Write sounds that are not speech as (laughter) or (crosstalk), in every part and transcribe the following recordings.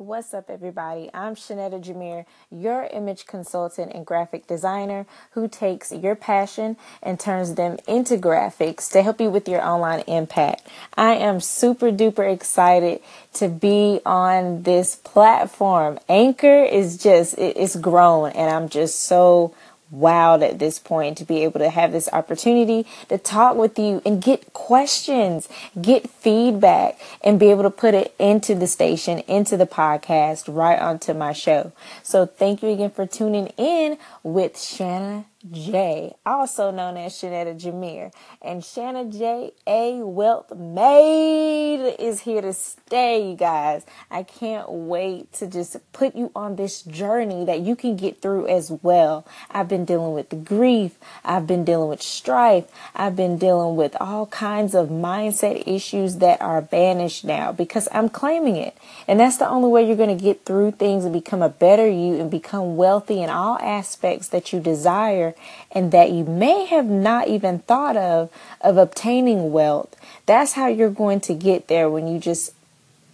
What's up, everybody? I'm Shanetta Jameer, your image consultant and graphic designer who takes your passion and turns them into graphics to help you with your online impact. I am super duper excited to be on this platform. Anchor is just, it's grown, and I'm just so wowed at this point to be able to have this opportunity to talk with you and get questions, get feedback, and be able to put it into the station, into the podcast, right onto my show. So thank you again for tuning in with Shanna J, also known as Shanetta Jameer. And Shanna J. A. Wealth Made is here to stay, you guys. I can't wait to just put you on this journey that you can get through as well. I've been dealing with the grief, I've been dealing with strife, I've been dealing with all kinds of mindset issues that are banished now because I'm claiming it. And that's the only way you're going to get through things and become a better you and become wealthy in all aspects that you desire and that you may have not even thought of of obtaining wealth. That's how you're going to get there when you just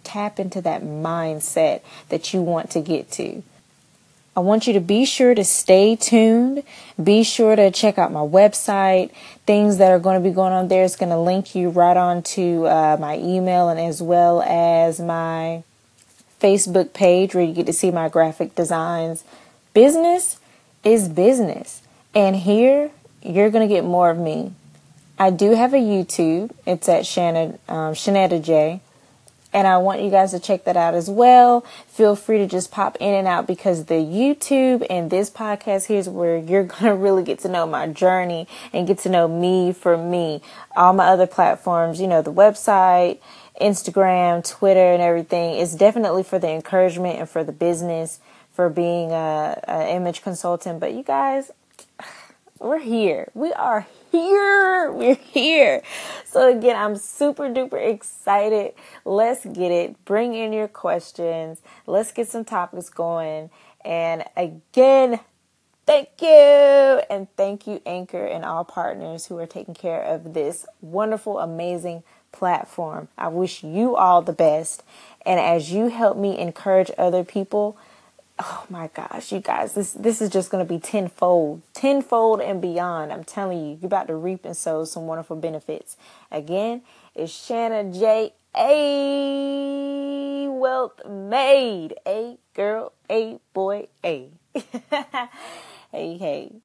tap into that mindset that you want to get to. I want you to be sure to stay tuned. Be sure to check out my website. Things that are going to be going on there is going to link you right on to uh, my email and as well as my Facebook page where you get to see my graphic designs. Business is business. And here, you're going to get more of me. I do have a YouTube. It's at Shanna, um, Shanetta J. And I want you guys to check that out as well. Feel free to just pop in and out because the YouTube and this podcast here is where you're (laughs) going to really get to know my journey and get to know me for me. All my other platforms, you know, the website, Instagram, Twitter, and everything is definitely for the encouragement and for the business, for being a, a image consultant. But you guys, we're here. We are here. (laughs) We're here. So again, I'm super duper excited. Let's get it. Bring in your questions. Let's get some topics going. And again, thank you. And thank you, Anchor, and all partners who are taking care of this wonderful, amazing platform. I wish you all the best. And as you help me encourage other people, oh my gosh, you guys, this this is just going to be tenfold, tenfold and beyond. I'm telling you, you're about to reap and sow some wonderful benefits. Again, it's Shanna J. A. Wealth Made. A girl, a boy, a. (laughs) hey, hey.